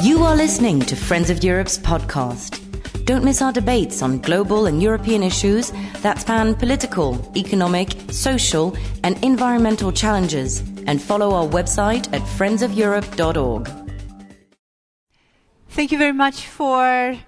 You are listening to Friends of Europe's podcast. Don't miss our debates on global and European issues that span political, economic, social, and environmental challenges. And follow our website at friendsofeurope.org. Thank you very much for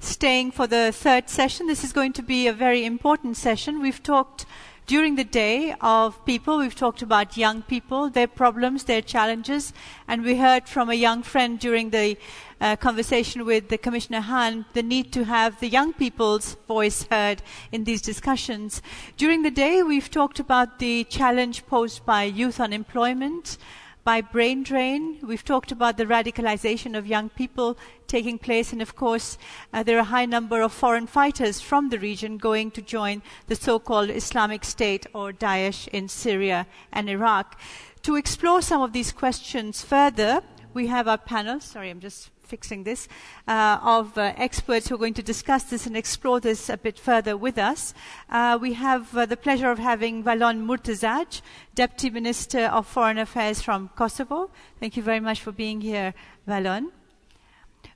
staying for the third session. This is going to be a very important session. We've talked during the day of people. We've talked about young people, their problems, their challenges, and we heard from a young friend during the uh, conversation with the Commissioner Hahn the need to have the young people's voice heard in these discussions. During the day, we've talked about the challenge posed by youth unemployment by brain drain. We've talked about the radicalization of young people taking place, and of course, uh, there are a high number of foreign fighters from the region going to join the so called Islamic State or Daesh in Syria and Iraq. To explore some of these questions further, we have our panel. Sorry, I'm just fixing this, uh, of uh, experts who are going to discuss this and explore this a bit further with us. Uh, we have uh, the pleasure of having Valon Murtezaj, Deputy Minister of Foreign Affairs from Kosovo. Thank you very much for being here, Valon.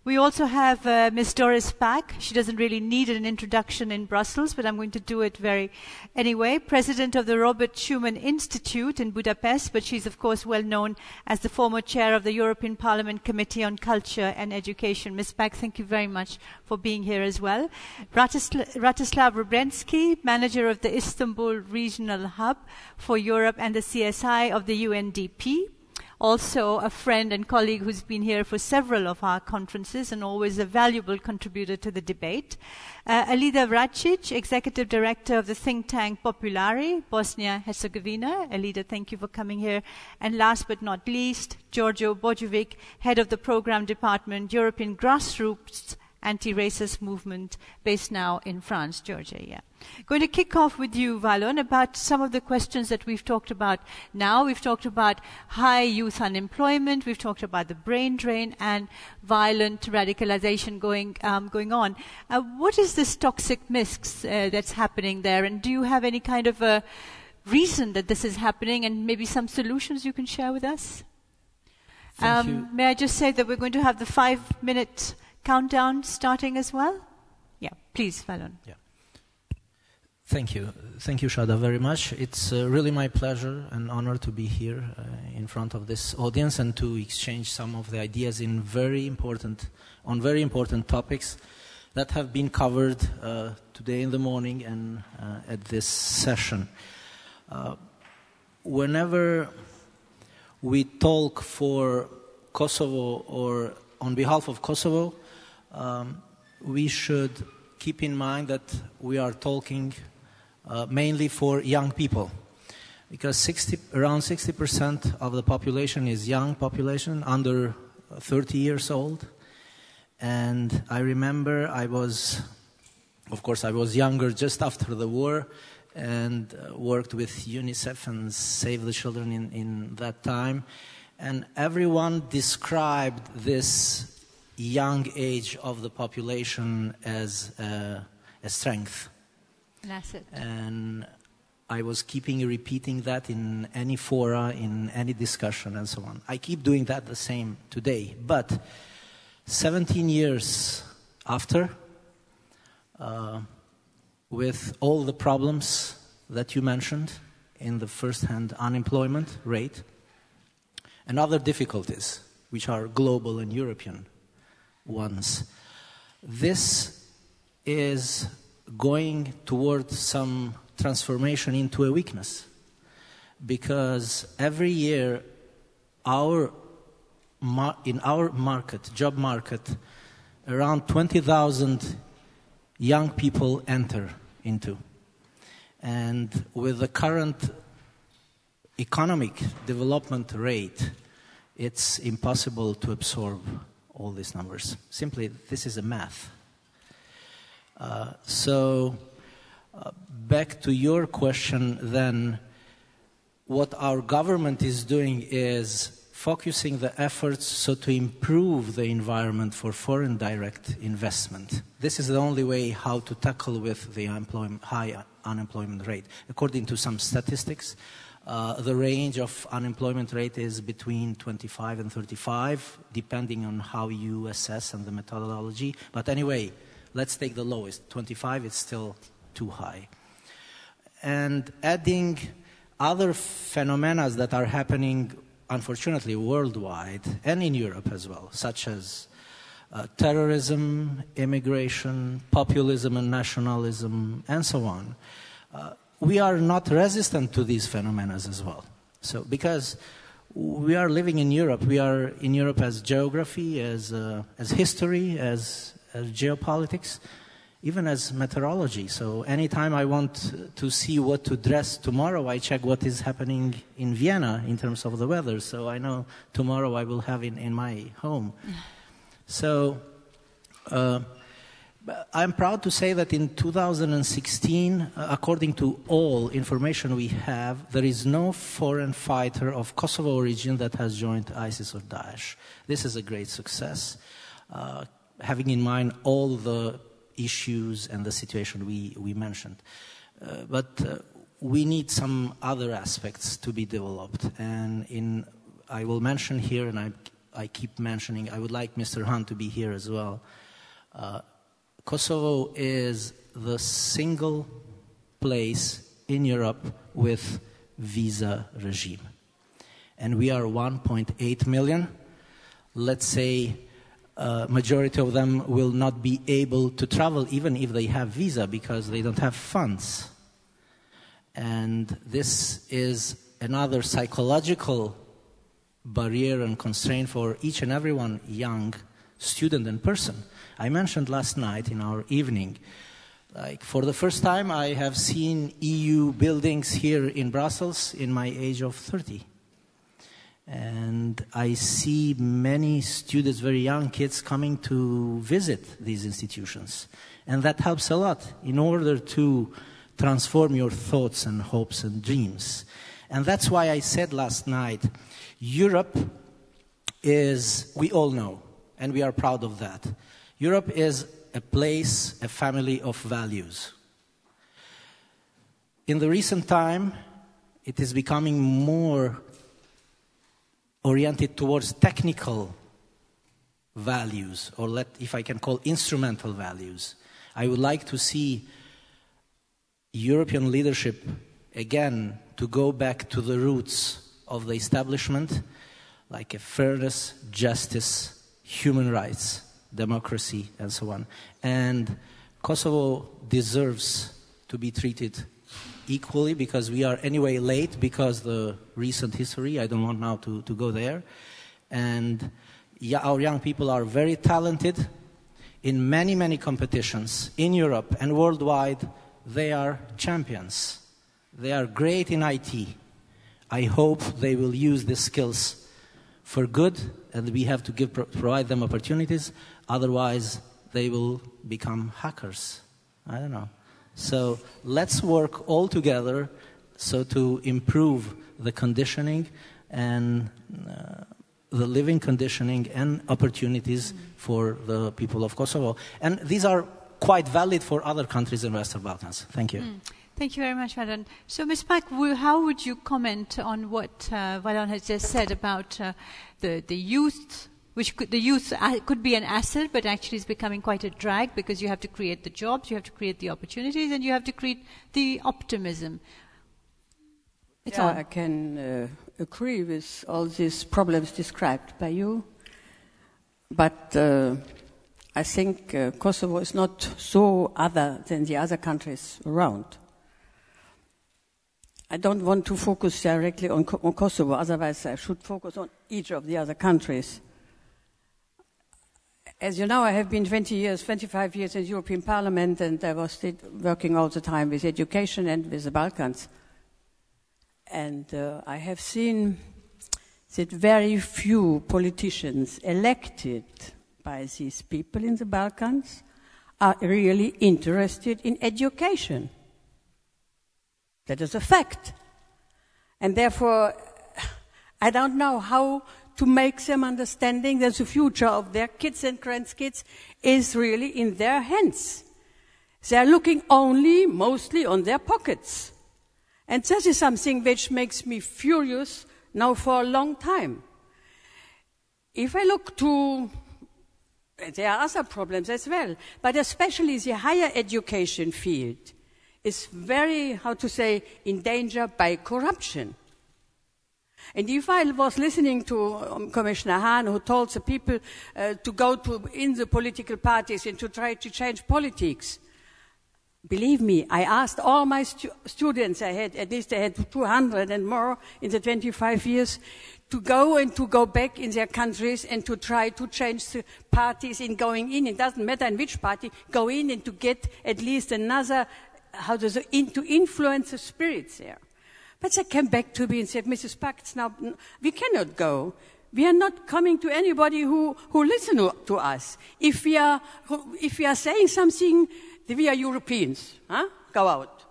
We also have uh, Ms. Doris Pack. She doesn't really need an introduction in Brussels, but I'm going to do it very anyway. President of the Robert Schuman Institute in Budapest, but she's of course well known as the former chair of the European Parliament Committee on Culture and Education. Ms. Pack, thank you very much for being here as well. Rastisla- Rastislav Vrbensky, manager of the Istanbul Regional Hub for Europe and the CIS of the UNDP also a friend and colleague who's been here for several of our conferences and always a valuable contributor to the debate. Uh, Alida Vracic, Executive Director of the think tank Populari, Bosnia-Herzegovina. Alida, thank you for coming here. And last but not least, Giorgio Bojovic, Head of the Program Department, European Grassroots anti-racist movement based now in France, Georgia. Yeah. Going to kick off with you, Valon, about some of the questions that we've talked about now. We've talked about high youth unemployment. We've talked about the brain drain and violent radicalization going um, going on. Uh, what is this toxic mix uh, that's happening there? And do you have any kind of a reason that this is happening, and maybe some solutions you can share with us? Um, may I just say that we're going to have the five-minute countdown starting as well? Yeah, please, Valon. Yeah. Thank you. Thank you, Shada, very much. It's uh, really my pleasure and honor to be here uh, in front of this audience and to exchange some of the ideas in very important, on very important topics that have been covered uh, today in the morning and uh, at this session. Uh, whenever we talk for Kosovo or on behalf of Kosovo, um, we should keep in mind that we are talking uh, mainly for young people. Because 60, around 60% of the population is young population under 30 years old. And i remember i was of course i was younger just after the war and uh, worked with unicef and save the children in, in that time. And everyone described this young age of the population as a, a strength. An asset. And I was keeping repeating that in any fora, in any discussion, and so on. I keep doing that the same today. But 17 years after, uh, with all the problems that you mentioned in the first hand unemployment rate and other difficulties, which are global and European, ones. This is going towards some transformation into a weakness because every year our in our market job market around 20,000 young people enter into and with the current economic development rate it's impossible to absorb all these numbers. Simply, this is a math. Uh, so, uh, back to your question, then, what our government is doing is focusing the efforts so to improve the environment for foreign direct investment. This is the only way how to tackle with the high unemployment rate. According to some statistics, Uh, the range of unemployment rate is between 25 and 35, depending on how you assess and the methodology. But anyway, let's take the lowest. 25 is still too high. And adding other phenomena that are happening, unfortunately, worldwide and in Europe as well, such as uh, terrorism, immigration, populism and nationalism, and so on. Uh, we are not resistant to these phenomena as well. So, because we are living in Europe, we are in Europe as geography, as, uh, as history, as, as geopolitics, even as meteorology. So, anytime I want to see what to dress tomorrow, I check what is happening in Vienna in terms of the weather. So, I know tomorrow I will have in, in my home. So, uh, I'm proud to say that in 2016, uh, according to all information we have, there is no foreign fighter of Kosovo origin that has joined ISIS or Daesh. This is a great success, uh, having in mind all the issues and the situation we, we mentioned. Uh, but uh, we need some other aspects to be developed. And in, I will mention here, and I, I keep mentioning, I would like Mr. Hahn to be here as well. Uh, Kosovo is the single place in Europe with visa regime. And we are 1.8 million. Let's say uh, majority of them will not be able to travel even if they have visa because they don't have funds. And this is another psychological barrier and constraint for each and everyone young student and person I mentioned last night in our evening, like for the first time, I have seen EU buildings here in Brussels in my age of 30. And I see many students, very young kids, coming to visit these institutions. And that helps a lot in order to transform your thoughts and hopes and dreams. And that's why I said last night Europe is, we all know, and we are proud of that. Europe is a place, a family of values. In the recent time, it is becoming more oriented towards technical values, or let, if I can call instrumental values. I would like to see European leadership again to go back to the roots of the establishment, like a fairness, justice, human rights democracy, and so on. And Kosovo deserves to be treated equally because we are anyway late because the recent history. I don't want now to, to go there. And yeah, our young people are very talented in many, many competitions in Europe and worldwide. They are champions. They are great in IT. I hope they will use the skills for good, and we have to give, provide them opportunities. Otherwise, they will become hackers. I don't know. So let's work all together so to improve the conditioning and uh, the living conditioning and opportunities for the people of Kosovo. And these are quite valid for other countries in the Western Balkans. Thank you. Mm. Thank you very much, Madam. So, Ms. Pack, how would you comment on what uh, Valon has just said about uh, the, the youth which could, the youth uh, could be an asset, but actually is becoming quite a drag because you have to create the jobs, you have to create the opportunities, and you have to create the optimism. It's yeah, I can uh, agree with all these problems described by you, but uh, I think uh, Kosovo is not so other than the other countries around. I don't want to focus directly on, on Kosovo, otherwise I should focus on each of the other countries as you know, I have been 20 years, 25 years in the European Parliament, and I was working all the time with education and with the Balkans. And uh, I have seen that very few politicians elected by these people in the Balkans are really interested in education. That is a fact. And therefore, I don't know how to make them understanding that the future of their kids and grandkids is really in their hands. They are looking only, mostly on their pockets. And that is something which makes me furious now for a long time. If I look to, there are other problems as well, but especially the higher education field is very, how to say, in danger by corruption. And if I was listening to um, Commissioner Hahn, who told the people uh, to go to in the political parties and to try to change politics, believe me, I asked all my stu- students, I had at least I had 200 and more in the 25 years, to go and to go back in their countries and to try to change the parties in going in. It doesn't matter in which party, go in and to get at least another, how does it, in, to influence the spirits there. But they came back to me and said, Mrs. Pax, now we cannot go. We are not coming to anybody who, who listen to us. If we are, if we are saying something, we are Europeans. Huh? Go out.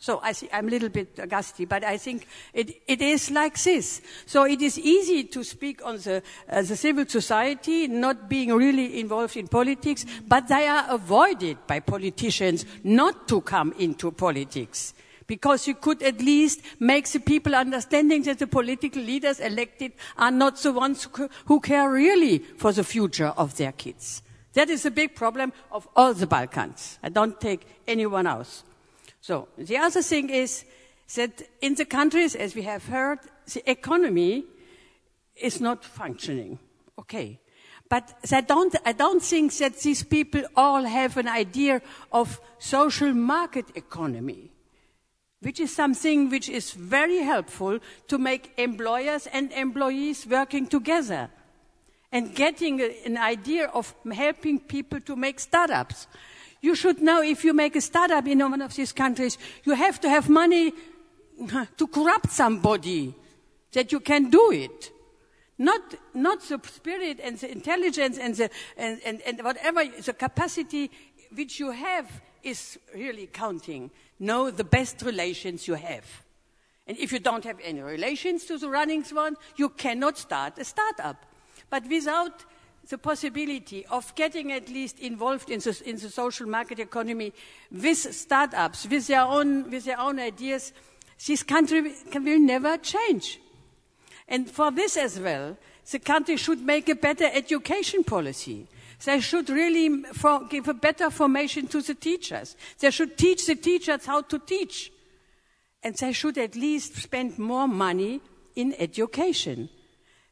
So I see, I'm a little bit gusty, but I think it, it is like this. So it is easy to speak on the, uh, the civil society, not being really involved in politics, but they are avoided by politicians not to come into politics because you could at least make the people understanding that the political leaders elected are not the ones who care really for the future of their kids. That is a big problem of all the Balkans. I don't take anyone else. So the other thing is that in the countries, as we have heard, the economy is not functioning. Okay. But I don't, I don't think that these people all have an idea of social market economy which is something which is very helpful to make employers and employees working together and getting an idea of helping people to make startups. You should know if you make a startup in one of these countries, you have to have money to corrupt somebody that you can do it. Not, not the spirit and the intelligence and, the, and, and, and whatever, the capacity which you have is really counting. Know the best relations you have. And if you don't have any relations to the running one, you cannot start a startup. But without the possibility of getting at least involved in the, in the social market economy with startups, with their own, with their own ideas, this country will never change. And for this as well, the country should make a better education policy. They should really for, give a better formation to the teachers. They should teach the teachers how to teach. And they should at least spend more money in education.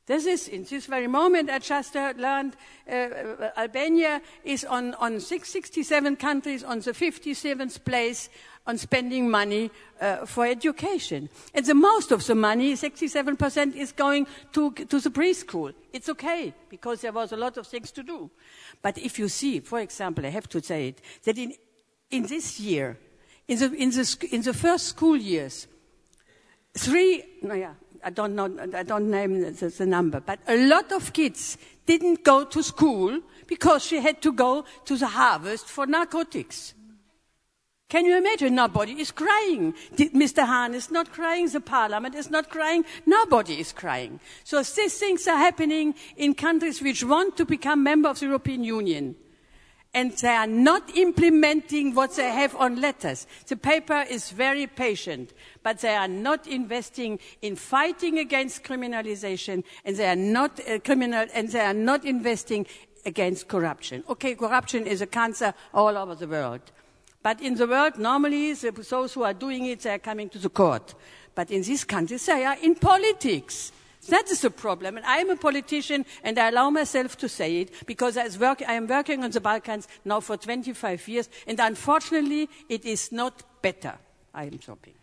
This is, in this very moment, I just learned uh, uh Albania is on, on 67 countries on the 57th place on spending money uh, for education. And the most of the money, 67%, is going to, to the preschool. It's okay, because there was a lot of things to do. But if you see, for example, I have to say it, that in, in this year, in the, in, the, in the first school years, three, no, yeah, I don't know, I don't name the, the number, but a lot of kids didn't go to school because she had to go to the harvest for narcotics. Can you imagine? Nobody is crying. Mr. Hahn is not crying. The parliament is not crying. Nobody is crying. So these things are happening in countries which want to become member of the European Union. And they are not implementing what they have on letters. The paper is very patient, but they are not investing in fighting against criminalization, and they are not uh, criminal, and they are not investing against corruption. Okay, corruption is a cancer all over the world. But in the world, normally, those who are doing it, they are coming to the court. But in these countries, they are in politics. That is a problem. And I am a politician, and I allow myself to say it because I, work, I am working on the Balkans now for 25 years, and unfortunately, it is not better. I am stopping.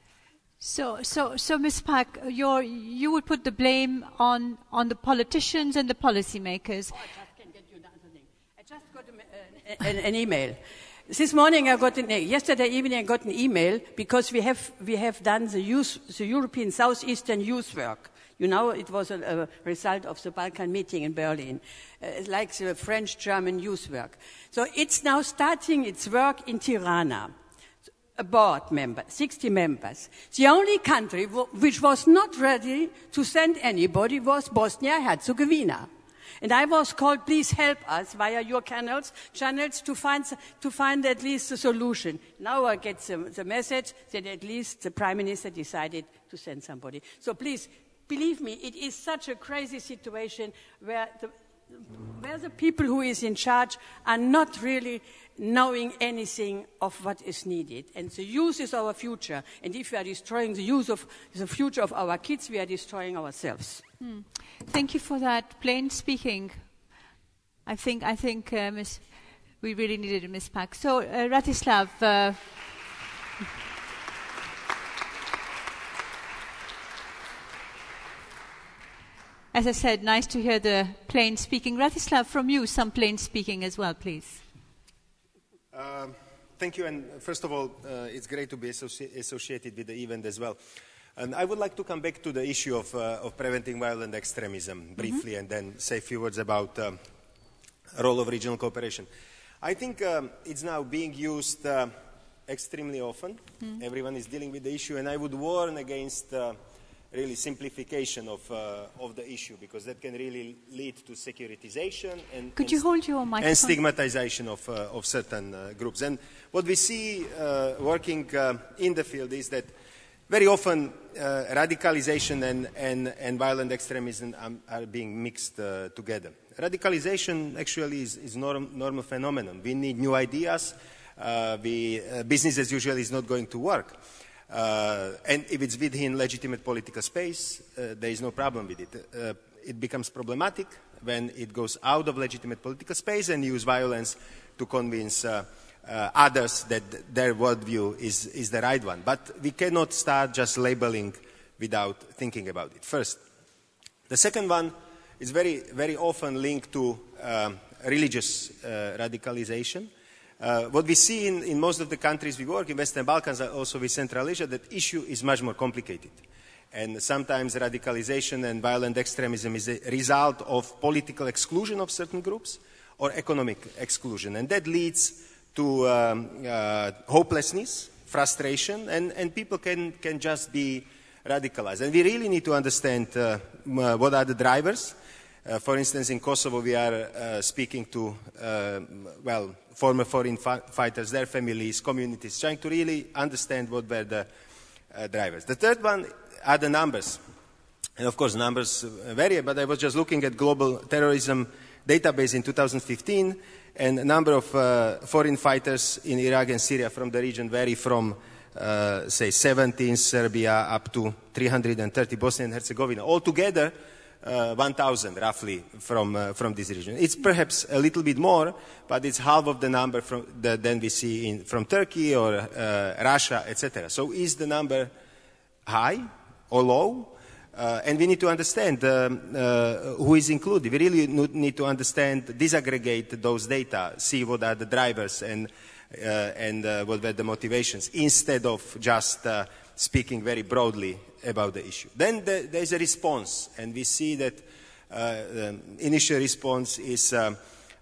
So, so, so, Ms. Pack, you would put the blame on, on the politicians and the policymakers. Oh, I just can get you another thing. I just got a, uh, an, an email. This morning I got an, email. yesterday evening I got an email because we have, we have done the, youth, the European Southeastern Youth Work. You know, it was a, a result of the Balkan meeting in Berlin, uh, like the French-German youth work. So it's now starting its work in Tirana. A board member, 60 members. The only country which was not ready to send anybody was Bosnia-Herzegovina. And I was called, please help us via your channels, channels to find, to find at least a solution. Now I get the, the message that at least the Prime Minister decided to send somebody. So please, believe me, it is such a crazy situation where the, where the people who is in charge are not really knowing anything of what is needed. And the youth is our future. And if we are destroying the youth of the future of our kids, we are destroying ourselves. Hmm. Thank you for that plain speaking. I think, I think uh, we really needed a Ms. Pack. So, uh, Rastislav. Uh, as I said, nice to hear the plain speaking. Rastislav, from you, some plain speaking as well, please. Um, thank you, and first of all, uh, it's great to be associ- associated with the event as well. And I would like to come back to the issue of, uh, of preventing violent extremism briefly, mm-hmm. and then say a few words about um, role of regional cooperation. I think um, it's now being used uh, extremely often. Mm. Everyone is dealing with the issue, and I would warn against uh, really simplification of, uh, of the issue because that can really lead to securitization and, Could and, you hold your microphone? and stigmatization of, uh, of certain uh, groups. And what we see uh, working uh, in the field is that very often uh, radicalization and, and, and violent extremism are, are being mixed together. Radicalization actually is, is norm, normal phenomenon. We need new ideas. we, business as usual is not going to work. Uh, and if it's within legitimate political space, uh, there is no problem with it. Uh, it becomes problematic when it goes out of legitimate political space and use violence to convince uh, others that their worldview is, is the right one. But we cannot start just labeling without thinking about it. First. The second one is very, very often linked to um, religious uh, radicalization. Uh, what we see in, in, most of the countries we work in Western Balkans, also with Central Asia, that issue is much more complicated. And sometimes radicalization and violent extremism is a result of political exclusion of certain groups or economic exclusion. And that leads to um, uh, hopelessness, frustration, and, and people can, can just be radicalized. And we really need to understand uh, what are the drivers. Uh, for instance, in Kosovo, we are uh, speaking to, uh, well, former foreign fi- fighters, their families, communities, trying to really understand what were the uh, drivers. The third one are the numbers. And of course, numbers vary, but I was just looking at global terrorism database in 2015, and a number of uh, foreign fighters in Iraq and Syria from the region vary from, uh, say, 17 Serbia up to 330 Bosnia and Herzegovina. Altogether, uh, 1,000 roughly from, uh, from this region. It's perhaps a little bit more, but it's half of the number from the, than we see in, from Turkey or uh, Russia, etc. So is the number high or low? Uh, and we need to understand um, uh, who is included. We really need to understand, disaggregate those data, see what are the drivers and, uh, and what were the motivations, instead of just speaking very broadly about the issue. Then the, there is a response, and we see that uh, the initial response is um,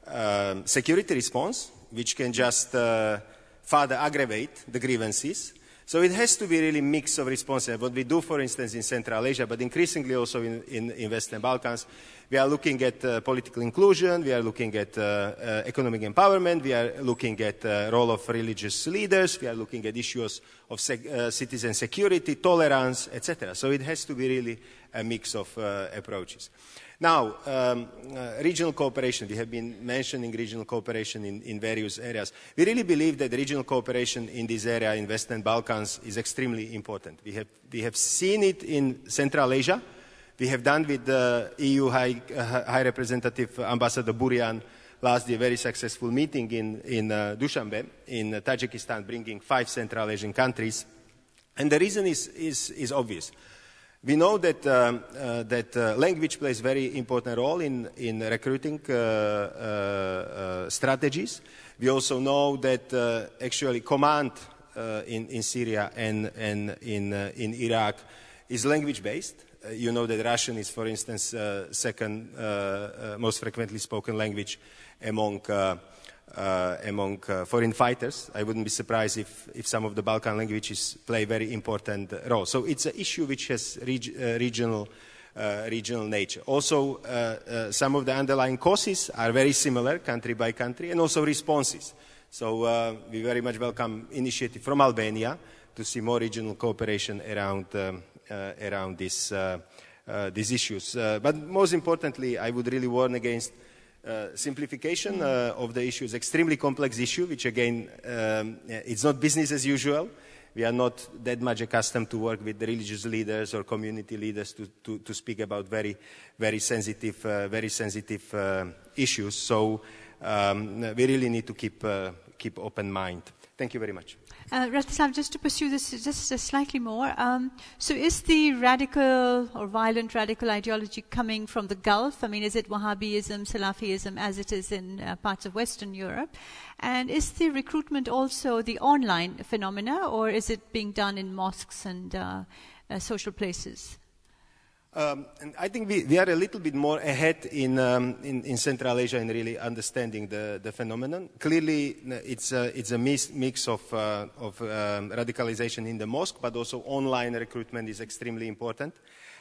uh, security response, which can just uh, further aggravate the grievances. So it has to be really a mix of responses. What we do, for instance, in Central Asia, but increasingly also in, in, in Western Balkans, we are looking at uh, political inclusion, we are looking at uh, uh, economic empowerment, we are looking at the role of religious leaders, we are looking at issues of sec- citizen security, tolerance, etc. So it has to be really a mix of approaches. Now, um, uh, regional cooperation, we have been mentioning regional cooperation in, in, various areas. We really believe that regional cooperation in this area, in Western Balkans, is extremely important. We have, we have seen it in Central Asia, we have done with the EU High, uh, High Representative Ambassador Burian last year, a very successful meeting in, in uh, Dushanbe in uh, Tajikistan, bringing five Central Asian countries. And the reason is, is, is obvious. We know that, um, uh, that uh, language plays a very important role in, in recruiting uh, uh strategies. We also know that uh, actually command in, in Syria and, and in, in Iraq is language based. Uh, you know that Russian is, for instance, uh, second uh, most frequently spoken language among uh, among uh, foreign fighters. I wouldn't be surprised if, if some of the Balkan languages play a very important role. So it's an issue which has reg- uh, regional uh, regional nature. Also, uh, uh, some of the underlying causes are very similar country by country and also responses. So we very much welcome initiative from Albania to see more regional cooperation around, um, around this, these issues. but most importantly, I would really warn against uh, simplification uh, of the issue is extremely complex issue, which again, um, it's not business as usual we are not that much accustomed to work with religious leaders or community leaders to, to, to speak about very, very sensitive, uh, very sensitive uh, issues. So um, we really need to keep, uh, keep open mind. Thank you very much. Uh, just to pursue this just slightly more. Um, so, is the radical or violent radical ideology coming from the Gulf? I mean, is it Wahhabism, Salafism, as it is in uh, parts of Western Europe? And is the recruitment also the online phenomena, or is it being done in mosques and uh, uh social places? Um, and I think we, we, are a little bit more ahead in, um, in, in, Central Asia in really understanding the, the phenomenon. Clearly, it's a, it's a mix of, uh, of um, radicalization in the mosque, but also online recruitment is extremely important.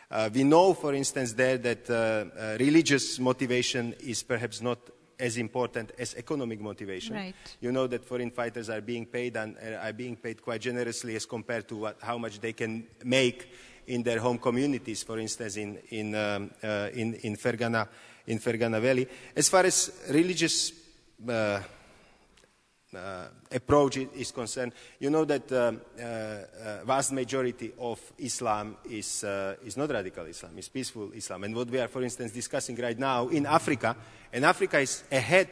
Uh, we know, for instance, there that uh, uh religious motivation is perhaps not as important as economic motivation. Right. You know that foreign fighters are being paid and uh, are being paid quite generously as compared to what, how much they can make in their home communities, for instance, in, in, um, uh, in, in, Fergana, in Fergana Valley. As far as religious uh, uh, approach is concerned, you know that uh, uh, uh, vast majority of Islam is, is not radical Islam, it's peaceful Islam. And what we are, for instance, discussing right now in Africa, and Africa is ahead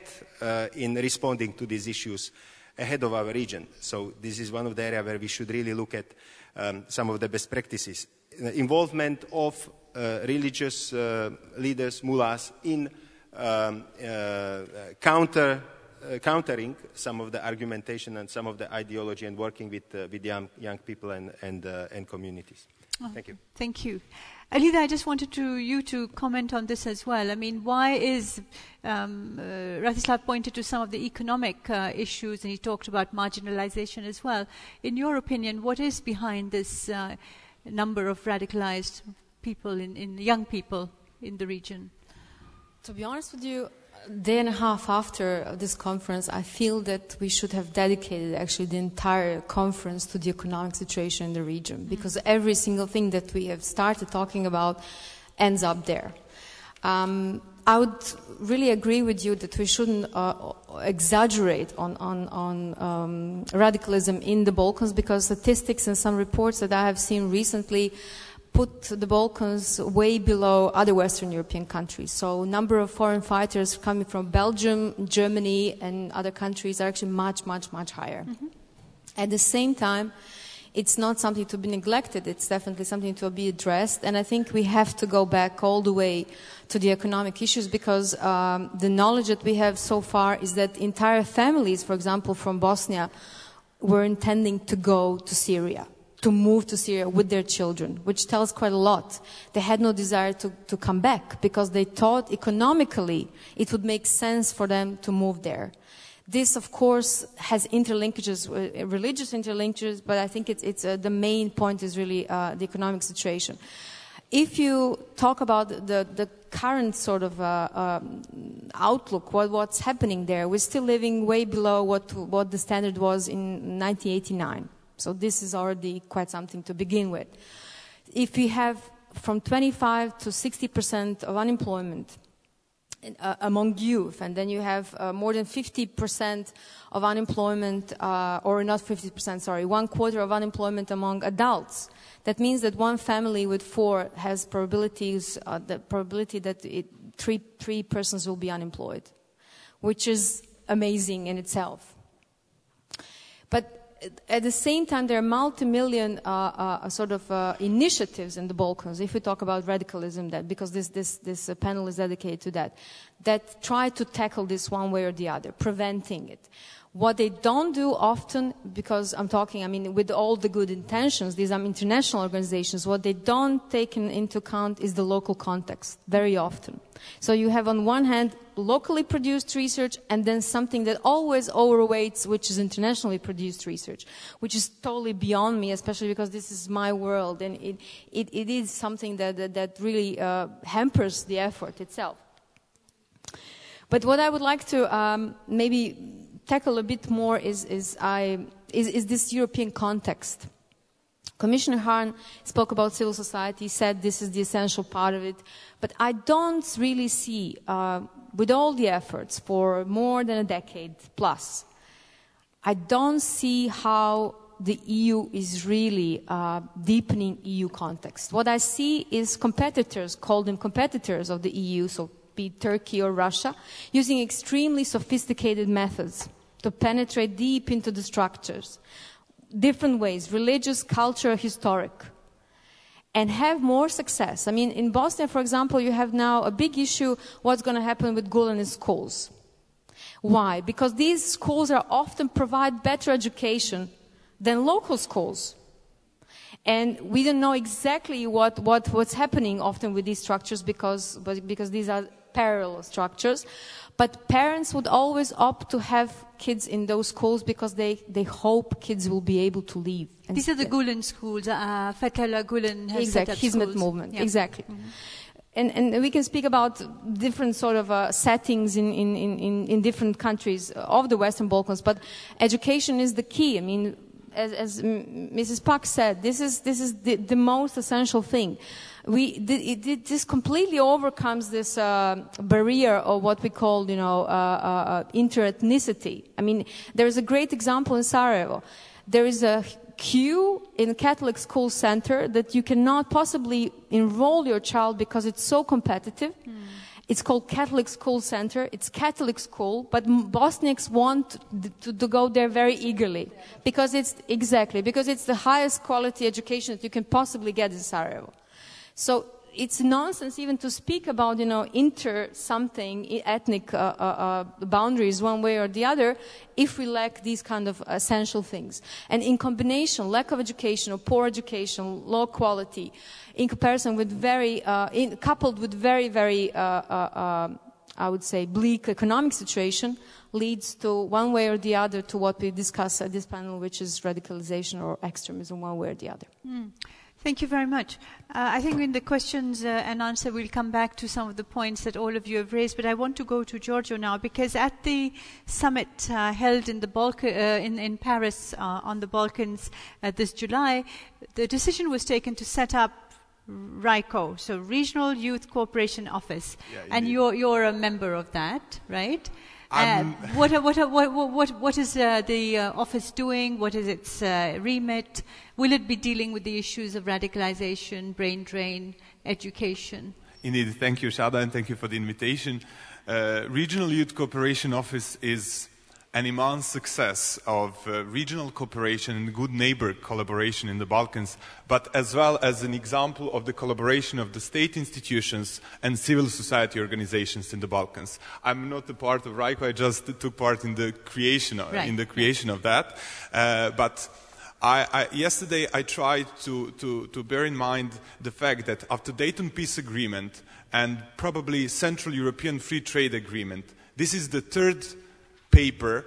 in responding to these issues ahead of our region. So this is one of the areas where we should really look at um, some of the best practices. Uh, involvement of uh, religious uh, leaders, mullahs, in um, counter, countering some of the argumentation and some of the ideology and working with, with young, young people and, and, and communities. Oh, thank you. Thank you. Alida, I just wanted to, you to comment on this as well. I mean, why is um, uh, Rastislav pointed to some of the economic uh, issues, and he talked about marginalization as well. In your opinion, what is behind this uh, number of radicalized people, in, in young people in the region? To be honest with you, a day and a half after this conference, I feel that we should have dedicated actually the entire conference to the economic situation in the region mm-hmm. because every single thing that we have started talking about ends up there. Um, I would really agree with you that we shouldn't uh, exaggerate on, on, on um, radicalism in the Balkans because statistics and some reports that I have seen recently put the Balkans way below other Western European countries. So number of foreign fighters coming from Belgium, Germany, and other countries are actually much, much, much higher. Mm-hmm. At the same time, it's not something to be neglected. It's definitely something to be addressed. And I think we have to go back all the way to the economic issues because um, the knowledge that we have so far is that entire families, for example, from Bosnia, were intending to go to Syria, to move to Syria with their children, which tells quite a lot. They had no desire to, to come back because they thought economically it would make sense for them to move there. This, of course, has interlinkages, uh, religious interlinkages, but I think it's, it's uh, the main point is really uh, the economic situation. If you talk about the, the current sort of uh, um, outlook, what, what's happening there, we're still living way below what, what the standard was in 1989. So this is already quite something to begin with. If we have from 25 to 60 percent of unemployment uh, among youth, and then you have uh, more than 50 percent of unemployment, uh, or not 50 percent, sorry, one quarter of unemployment among adults, that means that one family with four has probabilities, uh, the probability that it, three, three persons will be unemployed, which is amazing in itself. But at the same time, there are multi-million uh, uh, sort of uh, initiatives in the Balkans. If we talk about radicalism, that because this this this uh, panel is dedicated to that, that try to tackle this one way or the other, preventing it. What they don't do often, because I'm talking, I mean, with all the good intentions, these are international organizations, what they don't take in, into account is the local context, very often. So you have on one hand locally produced research and then something that always overweights, which is internationally produced research, which is totally beyond me, especially because this is my world and it, it, it is something that, that, that really uh, hampers the effort itself. But what I would like to um, maybe tackle a bit more is, is, I, is, is this European context. Commissioner Hahn spoke about civil society, said this is the essential part of it, but I don't really see, uh, with all the efforts for more than a decade plus, I don't see how the EU is really uh, deepening EU context. What I see is competitors, call them competitors of the EU, so be Turkey or Russia, using extremely sophisticated methods to penetrate deep into the structures, different ways, religious, cultural, historic, and have more success. I mean, in Bosnia, for example, you have now a big issue what's going to happen with Gulen schools. Why? Because these schools are often provide better education than local schools. And we don't know exactly what, what, what's happening often with these structures because, because these are parallel structures. But parents would always opt to have kids in those schools because they, they hope kids will be able to leave. These are the Gulen schools. Uh, Fethullah Gulen has exactly, set up Hizmet movement. Yeah. Exactly. Mm-hmm. And, and, we can speak about different sort of uh, settings in, in, in, in, different countries of the Western Balkans, but education is the key. I mean, as, as Mrs. Pack said, this is, this is the, the most essential thing we it, it, this completely overcomes this uh, barrier of what we call, you know, uh, uh, uh, interethnicity. I mean, there is a great example in Sarajevo. There is a queue in Catholic school center that you cannot possibly enroll your child because it's so competitive. Mm. It's called Catholic School Center. It's Catholic school, but Bosniaks want to, to, go there very eagerly because it's exactly because it's the highest quality education that you can possibly get in Sarajevo. So it's nonsense even to speak about, you know, inter something, ethnic uh, uh, uh, boundaries one way or the other if we lack these kind of essential things. And in combination, lack of education or poor education, low quality, in comparison with very, uh, in, coupled with very, very, uh, uh, I would say, bleak economic situation, leads to one way or the other to what we discuss at this panel, which is radicalization or extremism one way or the other. Mm. Thank you very much. Uh, I think in the questions uh, and answer, we'll come back to some of the points that all of you have raised. But I want to go to Giorgio now because at the summit uh, held in Balk- uh, in, in, Paris uh, on the Balkans uh, this July, the decision was taken to set up RYCO, so Regional Youth Cooperation Office, yeah, and you're you're a member of that, right? Uh, what, what, what, what, what is uh, the uh, office doing? What is its remit? Will it be dealing with the issues of radicalization, brain drain, education? Indeed, thank you, Shada, and thank you for the invitation. Uh, Regional Youth Cooperation Office is an immense success of uh, regional cooperation and good neighbor collaboration in the Balkans, but as well as an example of the collaboration of the state institutions and civil society organizations in the Balkans. I'm not a part of RYCO, I just took part in the creation of, right. in the creation of that, uh, but I, I, yesterday I tried to, to, to bear in mind the fact that after Dayton Peace Agreement and probably Central European Free Trade Agreement, this is the third paper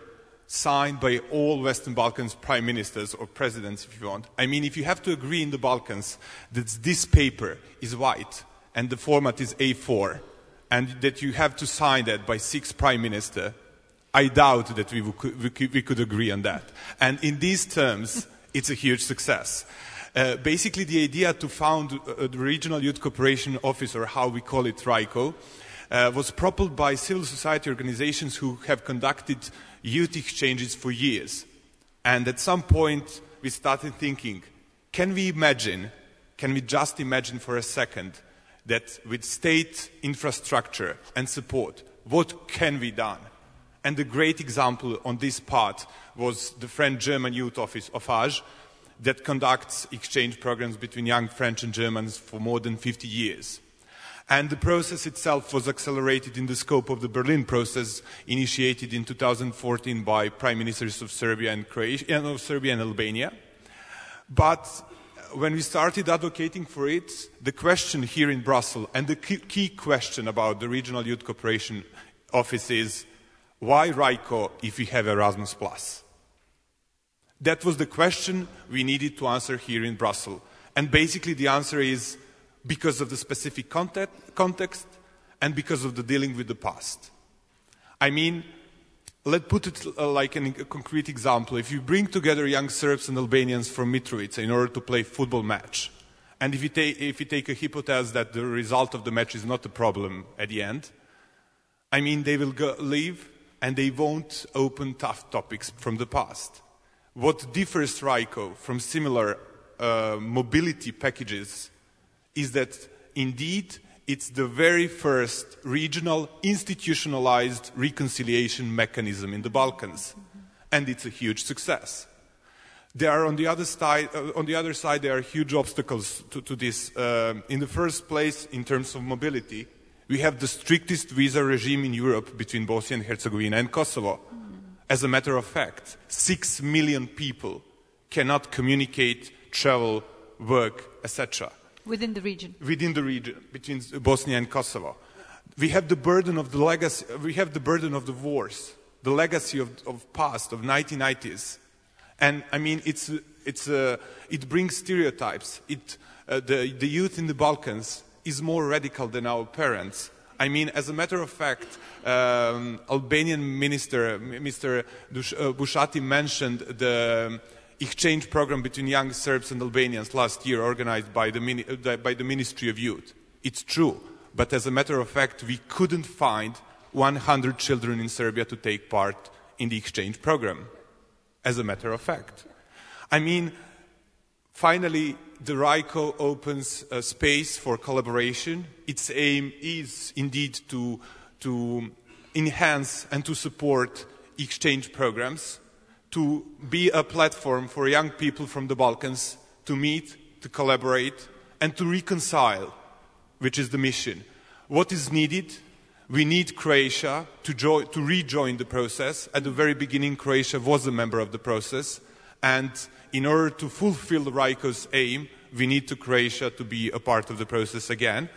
signed by all Western Balkans prime ministers or presidents, if you want. I mean, if you have to agree in the Balkans that this paper is white and the format is A4, and that you have to sign that by six prime minister, I doubt that we, could, we could agree on that. And in these terms, it's a huge success. Uh, basically, the idea to found uh, the Regional Youth Cooperation Office, or how we call it, RYCO, uh, was propelled by civil society organizations who have conducted youth exchanges for years. And at some point, we started thinking, can we imagine, can we just imagine for a second that with state infrastructure and support, what can be done? And the great example on this part was the French German Youth Office, OFAJ, that conducts exchange programs between young French and Germans for more than 50 years. And the process itself was accelerated in the scope of the Berlin process initiated in 2014 by prime ministers of Serbia and Croatia, of Serbia and Albania. But when we started advocating for it, the question here in Brussels and the key question about the regional youth cooperation office is why RYCO if we have Erasmus Plus? That was the question we needed to answer here in Brussels. And basically the answer is because of the specific context and because of the dealing with the past. I mean, let's put it uh, like a concrete example. If you bring together young Serbs and Albanians from Mitrovica in order to play football match, and if you, take, if you take a hypothesis that the result of the match is not a problem at the end, I mean, they will go, leave and they won't open tough topics from the past. What differs RYCO from similar uh, mobility packages is that indeed it's the very first regional institutionalized reconciliation mechanism in the Balkans. And it's a huge success. There are on the other side, uh, on the other side there are huge obstacles to, to this. Uh, in the first place, in terms of mobility, we have the strictest visa regime in Europe between Bosnia and Herzegovina and Kosovo. As a matter of fact, six million people cannot communicate, travel, work, etc. Within the region. Within the region, between Bosnia and Kosovo. We have the burden of the legacy, we have the burden of the wars, the legacy of, of past, of 1990s. And I mean, it's, it's, uh, it brings stereotypes. It, uh, the, the youth in the Balkans is more radical than our parents. I mean, as a matter of fact, um, Albanian minister, Mr. Bushati uh, mentioned the exchange program between young Serbs and Albanians last year organized by the, uh, by the Ministry of Youth. It's true, but as a matter of fact, we couldn't find 100 children in Serbia to take part in the exchange program. As a matter of fact. I mean, finally, the RYCO opens a space for collaboration. Its aim is indeed to, to enhance and to support exchange programs to be a platform for young people from the Balkans to meet, to collaborate, and to reconcile, which is the mission. What is needed? We need Croatia to, to rejoin the process. At the very beginning, Croatia was a member of the process, and in order to fulfill RYCO's aim, we need to Croatia to be a part of the process again.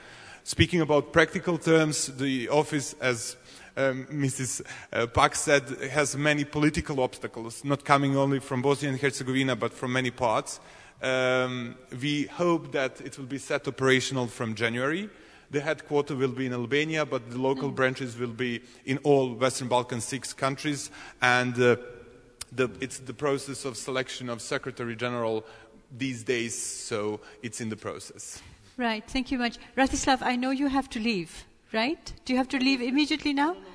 Speaking about practical terms, the office, as um, Mrs. Uh, Pack said, has many political obstacles, not coming only from Bosnia and Herzegovina, but from many parts. Um, we hope that it will be set operational from January. The headquarters will be in Albania, but the local mm. branches will be in all Western Balkan six countries. And uh, the, it's the process of selection of Secretary General these days, so it's in the process. Right, thank you much. Rastislav, I know you have to leave right? Do you have to leave immediately now? No, no,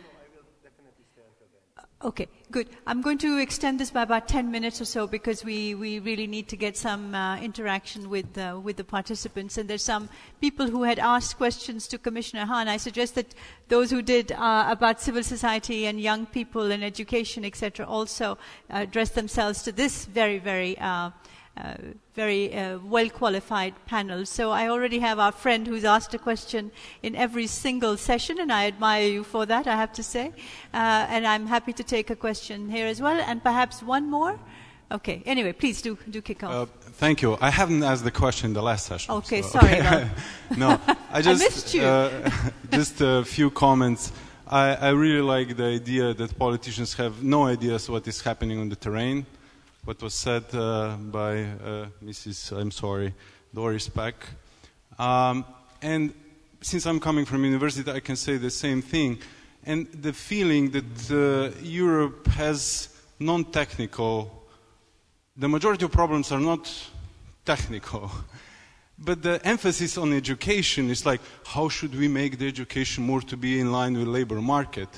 Okay, good. I'm going to extend this by about 10 minutes or so because we, we really need to get some uh, interaction with, uh, with the participants. And there's some people who had asked questions to Commissioner Hahn. I suggest that those who did uh, about civil society and young people and education, etc., also address themselves to this very, very uh, very uh, well qualified panel. So I already have our friend who's asked a question in every single session, and I admire you for that, I have to say. Uh, and I'm happy to take a question here as well, and perhaps one more. Okay. Anyway, please do do kick off. Uh, thank you. I haven't asked the question in the last session. Okay, so. sorry. Okay. no, I just I missed you. Uh, just a few comments. I, I, really like the idea that politicians have no ideas what is happening on the terrain what was said uh, by uh, Mrs. I'm sorry, Doris Pack. Um, and since I'm coming from university, I can say the same thing. And the feeling that uh, Europe has non-technical, the majority of problems are not technical. But the emphasis on education is like, how should we make the education more to be in line with labor market?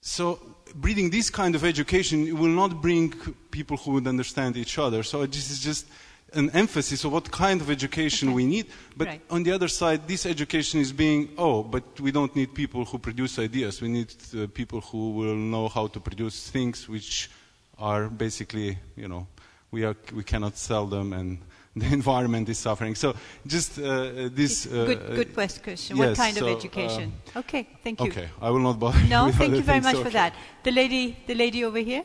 So breeding this kind of education will not bring people who would understand each other. So this is just an emphasis of what kind of education okay. we need. But right. on the other side, this education is being, oh, but we don't need people who produce ideas. We need uh, people who will know how to produce things which are basically, you know, we, are, we cannot sell them and the environment is suffering. So just uh, this. Uh, good, good question. yes, what kind so, of education? okay, thank you. Okay, I will not bother. No, with thank other you very things, much for that. The lady, the lady over here.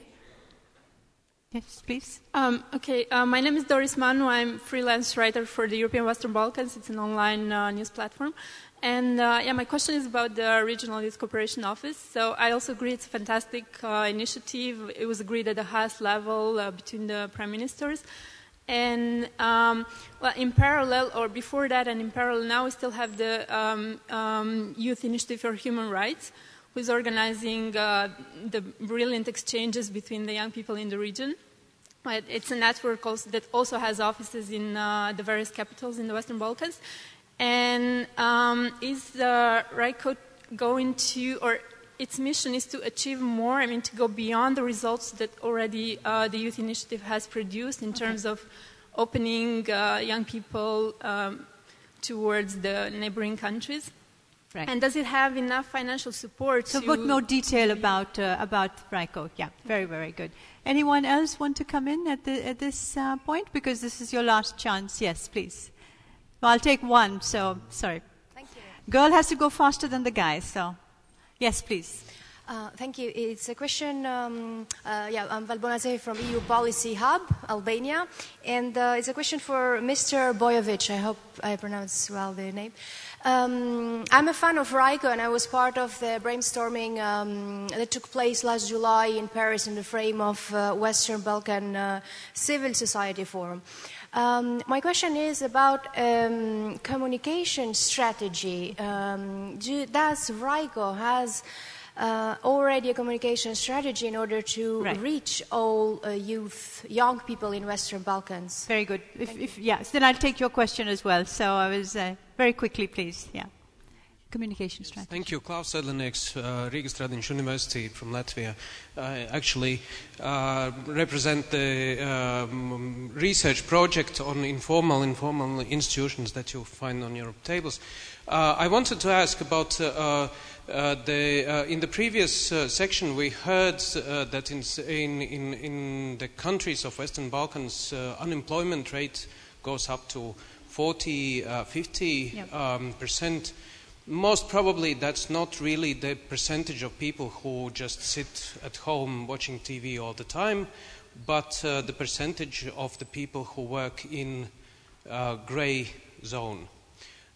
Yes, please. Um, okay, uh, my name is Doris Manu. I'm freelance writer for the European Western Balkans. It's an online uh, news platform. And uh, yeah, my question is about the Regional Youth Cooperation Office. So I also agree it's a fantastic uh, initiative. It was agreed at the highest level uh, between the prime ministers. And um, well, in parallel, or before that, and in parallel now, we still have the um, um, Youth Initiative for Human Rights, who is organizing uh, the brilliant exchanges between the young people in the region. It's a network also that also has offices in uh, the various capitals in the Western Balkans. And um, is uh, RYCO going to, or its mission is to achieve more, I mean, to go beyond the results that already uh, the Youth Initiative has produced in terms of opening uh, young people um, towards the neighboring countries? Right. And does it have enough financial support So, to... what more detail about uh, about RYCO? Yeah, very very good. Anyone else want to come in at the at this uh, point because this is your last chance? Yes, please. Well, I'll take one. So sorry. Thank you. Girl has to go faster than the guy. So, yes, please. Uh, thank you. It's a question. Um, uh, yeah, I'm Valbonase from EU Policy Hub, Albania, and uh, it's a question for Mr. Bojovic. I hope I pronounce well the name. Um, I'm a fan of RYCO, and I was part of the brainstorming um, that took place last July in Paris in the frame of uh, Western Balkan uh, Civil Society Forum. Um, my question is about um, communication strategy. Um, do, does RYCO has uh, already a communication strategy in order to Right. reach all uh, youth, young people in Western Balkans? Very good. If, if yes, then I'll take your question as well. So I was uh, very quickly, please. Yeah. Communication strategy. Thank you. Klāvs Sedlenieks, uh, Riga Stradiņš University from Latvia. I actually uh, represent the um, research project on informal informal institutions that you find on your tables. Uh, I wanted to ask about uh, uh, the uh, in the previous uh, section we heard uh, that in, in in the countries of Western Balkans uh, unemployment rate goes up to 40, uh, 50 Yep. um, percent. Most probably, that's not really the percentage of people who just sit at home watching TV all the time, but uh, the percentage of the people who work in uh, gray zone.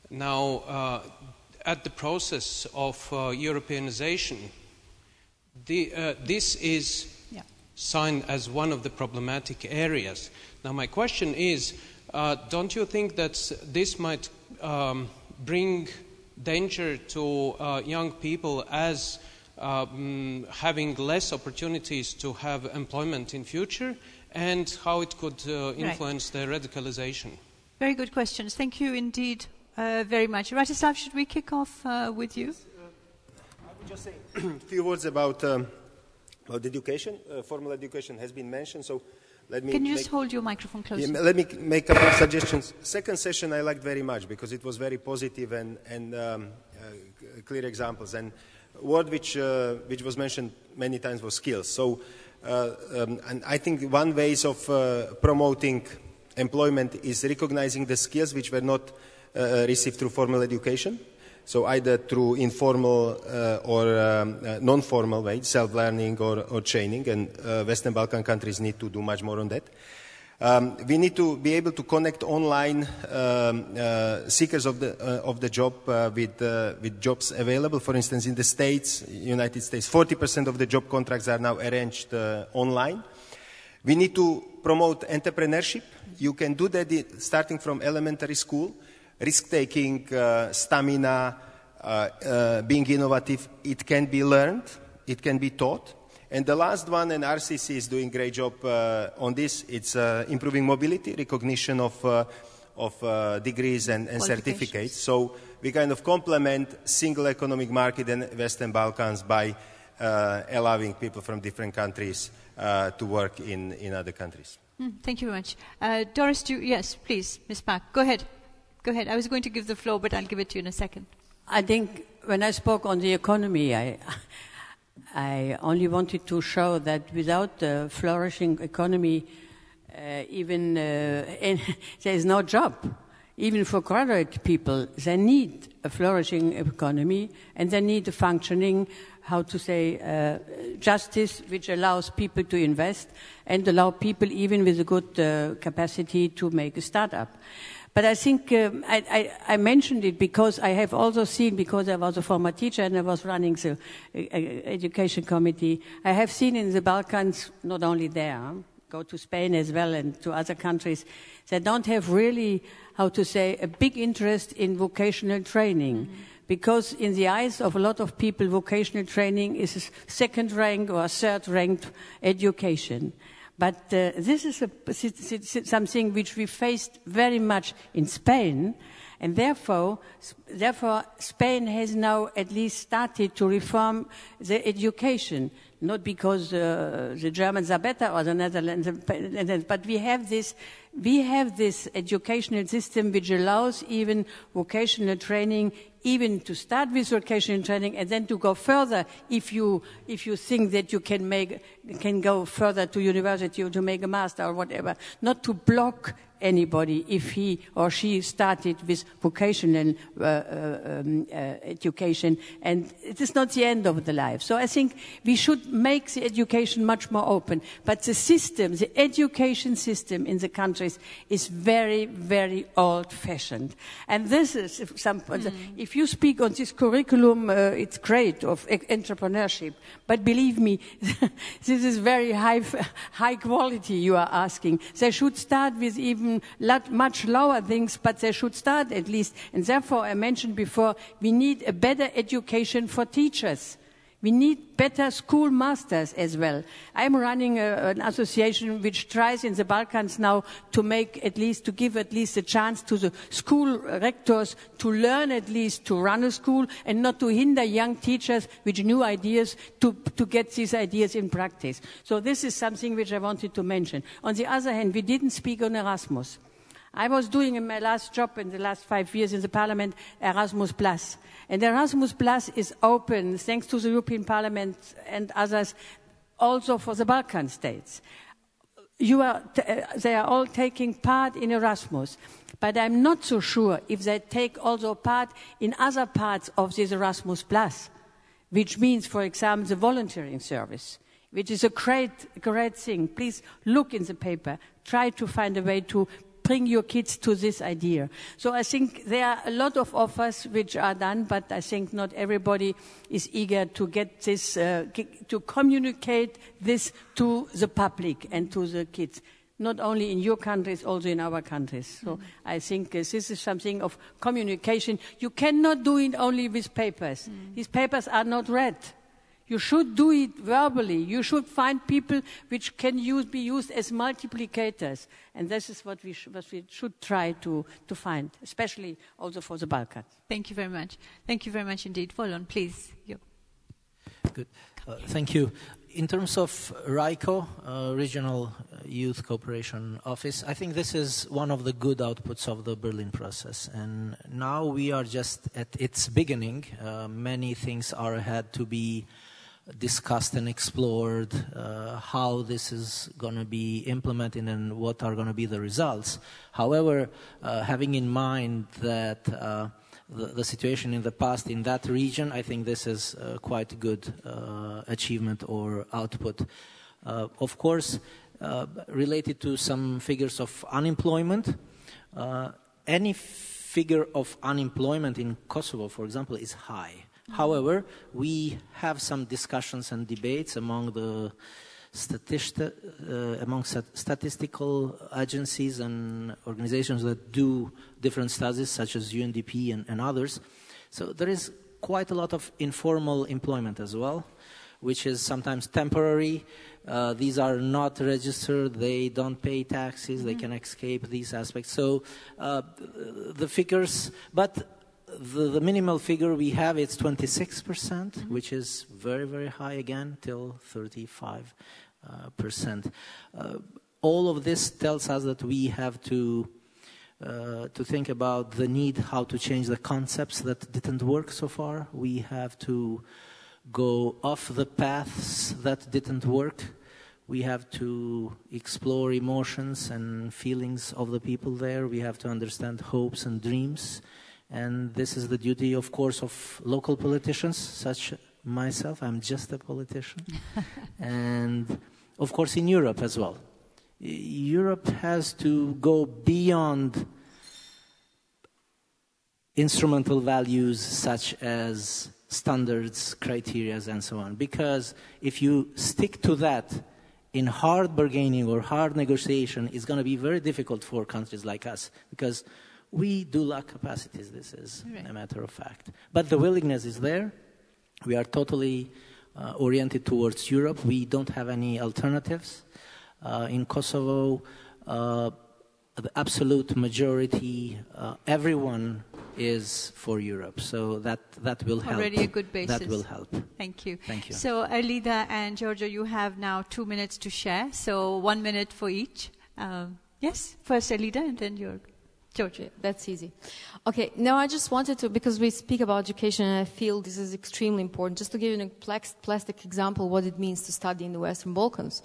Now, uh, at the process of uh, Europeanization, the, uh, this is Yeah. signed as one of the problematic areas. Now, my question is uh, don't you think that this might um, bring danger to uh, young people as um, having less opportunities to have employment in future and how it could uh, influence their radicalization? Very good questions. Thank you indeed uh, very much. Rastislav, should we kick off uh, with you? Yes, I would just say a few words about, um, about education. Uh, formal education has been mentioned, so let me. Can you make, just hold your microphone closer? Yeah, let me make a couple of suggestions. Second session I liked very much because it was very positive and, and um, uh, clear examples. And word which, uh, which was mentioned many times was skills. So, uh, um, and I think one ways of uh, promoting employment is recognizing the skills which were not uh, received through formal education. So either through informal uh, or um, uh, non-formal way, self-learning or, or training, and uh, Western Balkan countries need to do much more on that. Um, we need to be able to connect online um, uh, seekers of the, uh, of the job uh, with, with jobs available. For instance, in the States, United States, 40% of the job contracts are now arranged online. We need to promote entrepreneurship. You can do that starting from elementary school. Risk taking, uh, stamina, uh, uh, being innovative, it can be learned, it can be taught. And the last one, and RCC is doing a great job uh, on this, it's uh, improving mobility, recognition of, uh, of uh, degrees and, and certificates. So we kind of complement single economic market in Western Balkans by uh, allowing people from different countries uh, to work in, in other countries. Hmm, thank you very much. Uh, Doris, do yes, please, Ms. Pack. Go ahead. Go ahead. I was going to give the floor, but I'll give it to you in a second. I think when I spoke on the economy, I, I only wanted to show that without a flourishing economy, uh, even uh, there is no job. Even for graduate people, they need a flourishing economy and they need a functioning, how to say, uh, justice which allows people to invest and allow people even with a good uh, capacity to make a startup. But I think um, I, I, I, mentioned it because I have also seen, because I was a former teacher and I was running the uh, uh education committee, I have seen in the Balkans, not only there, go to Spain as well and to other countries, they don't have really, how to say, a big interest in vocational training. Mm-hmm. Because in the eyes of a lot of people, vocational training is a second rank or third ranked education. But uh, this is a, something which we faced very much in Spain, and therefore, therefore, Spain has now at least started to reform the education. Not because uh, the Germans are better or the Netherlands, but we have this, we have this educational system which allows even vocational training even to start with vocational training and then to go further if you, if you think that you can make, can go further to university or to make a master or whatever. Not to block anybody if he or she started with vocational uh, uh, um, uh, education and it is not the end of the life. So I think we should make the education much more open. But the system, the education system in the countries is very, very old fashioned. And this is some, mm. if you speak on this curriculum, uh, it's great of entrepreneurship. But believe me, this is very high, high quality you are asking. They should start with even lot, much lower things, but they should start at least. And therefore, I mentioned before, we need a better education for teachers. We need better school masters as well. I'm running a, an association which tries in the Balkans now to make at least, to give at least a chance to the school rectors to learn at least to run a school and not to hinder young teachers with new ideas to, to get these ideas in practice. So this is something which I wanted to mention. On the other hand, we didn't speak on Erasmus. I was doing in my last job in the last five years in the parliament Erasmus Plus. And Erasmus Plus is open, thanks to the European Parliament and others, also for the Balkan states. Are, uh, they are all taking part in Erasmus. But I'm not so sure if they take also part in other parts of this Erasmus Plus, which means, for example, the volunteering service which is a great, great thing. Please look in the paper. Try to find a way to bring your kids to this idea. So I think there are a lot of offers which are done, but I think not everybody is eager to get this, uh, to communicate this to the public and to the kids. Not only in your countries, also in our countries. So mm-hmm. I think uh, this is something of communication. You cannot do it only with papers. Mm-hmm. These papers are not read. You should do it verbally. You should find people which can use, be used as multiplicators. And this is what we, sh- what we should try to, to find, especially also for the Balkans. Thank you very much. Thank you very much indeed. Volon, please. You. Good. Uh, thank you. In terms of RYCO, uh, Regional Youth Cooperation Office, I think this is one of the good outputs of the Berlin process. And now we are just at its beginning. Uh, many things are ahead to be discussed and explored uh, how this is going to be implemented and what are going to be the results. However, uh, having in mind that uh, the, the, situation in the past in that region, I think this is uh, quite a good uh, achievement or output. Uh, of course, related to some figures of unemployment, any figure of unemployment in Kosovo, for example, is high. However, we have some discussions and debates among the uh, among stat- statistical agencies and organizations that do different studies, such as UNDP and, and others. So there is quite a lot of informal employment as well, which is sometimes temporary. Uh, these are not registered, they don't pay taxes, mm-hmm. they can escape these aspects. So uh, the figures, but the, the, minimal figure we have is 26%, mm-hmm. which is very, very high again, till 35 uh, percent. Uh, all of this tells us that we have to uh, to think about the need how to change the concepts that didn't work so far. We have to go off the paths that didn't work. we have to explore emotions and feelings of the people there. We have to understand hopes and dreams. And this is the duty, of course, of local politicians, such myself. I'm just a politician. and, of course, in Europe as well. Europe has to go beyond instrumental values such as standards, criteria, and so on. Because if you stick to that in hard bargaining or hard negotiation, it's going to be very difficult for countries like us because we do lack capacities. This is right. a matter of fact. But the willingness is there. We are totally uh, oriented towards Europe. We don't have any alternatives. Uh, in Kosovo, uh, the absolute majority, uh, everyone is for Europe. So that, that will help. Already a good basis. That will help. Thank you. Thank you. So Alida and Giorgio, you have now two minutes to share. So one minute for each. Um, yes, first Alida and then Giorgio. Giorgio. That's easy. Okay, now I just wanted to, because we speak about education and I feel this is extremely important, just to give you a plastic example what it means to study in the Western Balkans.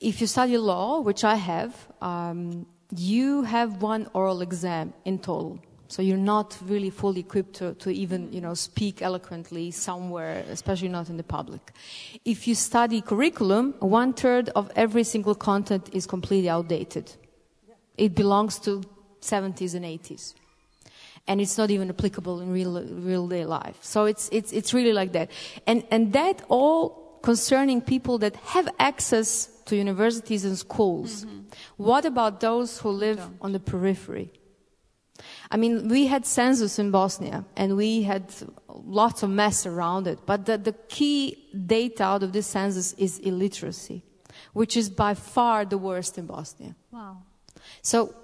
If you study law, which I have, um, you have one oral exam in total. So you're not really fully equipped to, to even, you know, speak eloquently somewhere, especially not in the public. If you study curriculum, one third of every single content is completely outdated. It belongs to 70s and 80s. And it's not even applicable in real, real day life. So it's, it's, it's really like that. And, and that all concerning people that have access to universities and schools. Mm-hmm. What about those who live on the periphery? I mean, we had census in Bosnia and we had lots of mess around it, but the, the key data out of this census is illiteracy, which is by far the worst in Bosnia. Wow. So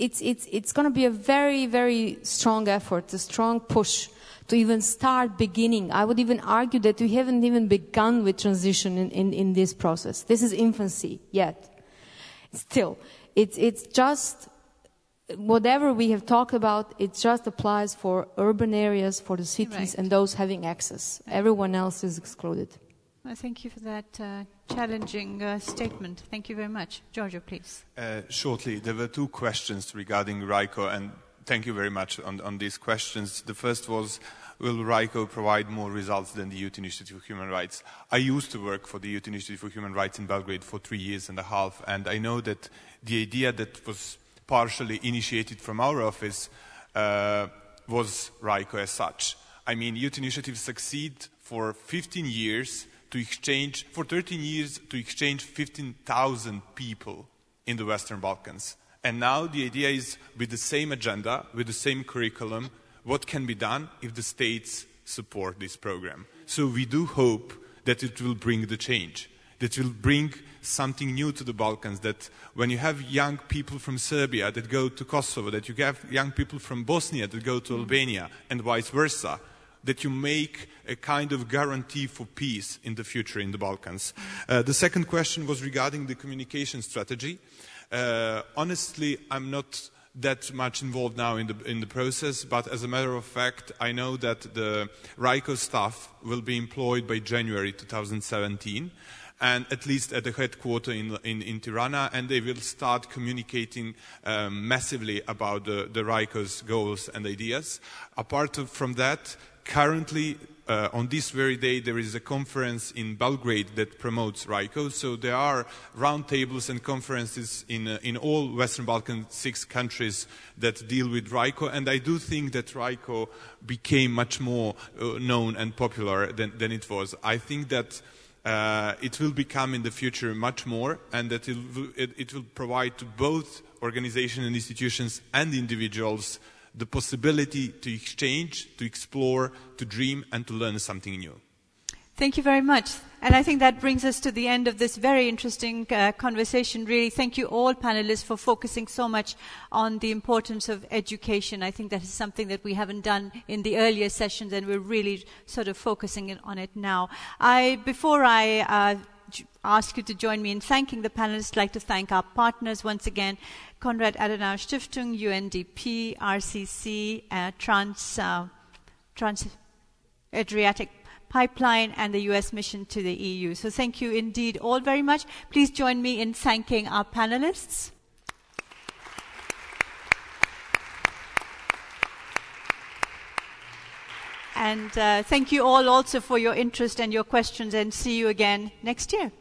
it's, it's, it's going to be a very, very strong effort, a strong push to even start beginning. I would even argue that we haven't even begun with transition in, in, in this process. This is infancy yet. Still, it's, it's just whatever we have talked about, it just applies for urban areas, for the cities, right. and those having access. Everyone else is excluded. Well, thank you for that uh, challenging uh, statement. Thank you very much. Giorgio, please. Uh, shortly, there were two questions regarding RYCO, and thank you very much on, on these questions. The first was, will RYCO provide more results than the Youth Initiative for Human Rights? I used to work for the Youth Initiative for Human Rights in Belgrade for three years and a half, and I know that the idea that was partially initiated from our office uh, was RYCO as such. I mean, Youth Initiative succeed for 15 years to exchange, for 13 years to exchange 15,000 people in the Western Balkans. And now the idea is with the same agenda, with the same curriculum, what can be done if the states support this program. So we do hope that it will bring the change, that will bring something new to the Balkans, that when you have young people from Serbia that go to Kosovo, that you have young people from Bosnia that go to mm. Albania, and vice versa, that you make a kind of guarantee for peace in the future in the Balkans. Uh, the second question was regarding the communication strategy. Uh, honestly, I'm not that much involved now in the, in the process, but as a matter of fact, I know that the RYCO staff will be employed by January 2017 and at least at the headquarters in, in, in Tirana, and they will start communicating um, massively about the, the RYCO's goals and ideas. Apart from that, currently, uh, on this very day, there is a conference in Belgrade that promotes RYCO. So there are roundtables and conferences in, uh, in all Western Balkan six countries that deal with RYCO. And I do think that RYCO became much more uh, known and popular than, than it was. I think that uh, it will become in the future much more, and that it it, it will provide to both organizations and institutions and individuals the possibility to exchange, to explore, to dream, and to learn something new. Thank you very much. And I think that brings us to the end of this very interesting uh, conversation. Really, thank you all panelists for focusing so much on the importance of education. I think that is something that we haven't done in the earlier sessions, and we're really sort of focusing on it now. I, before I uh, ask you to join me in thanking the panelists, I'd like to thank our partners once again. Konrad Adenauer Stiftung, UNDP, RCC, uh, Trans, uh, Trans Adriatic pipeline and the US mission to the EU. So thank you indeed all very much. Please join me in thanking our panelists. And uh, thank you all also for your interest and your questions, and see you again next year.